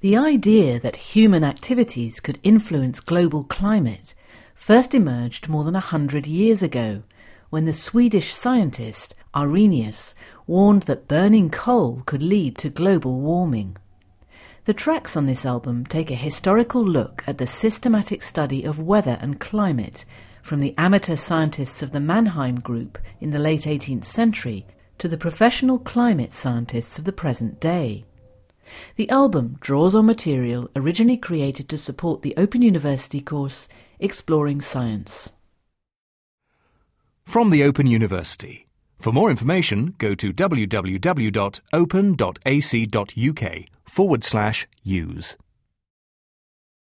The idea that human activities could influence global climate first emerged more than a hundred years ago when the Swedish scientist Arrhenius warned that burning coal could lead to global warming. The tracks on this album take a historical look at the systematic study of weather and climate from the amateur scientists of the Mannheim Group in the late 18th century to the professional climate scientists of the present day. The album draws on material originally created to support the Open University course Exploring Science. From the Open University. For more information, go to www.open.ac.uk forward slash use.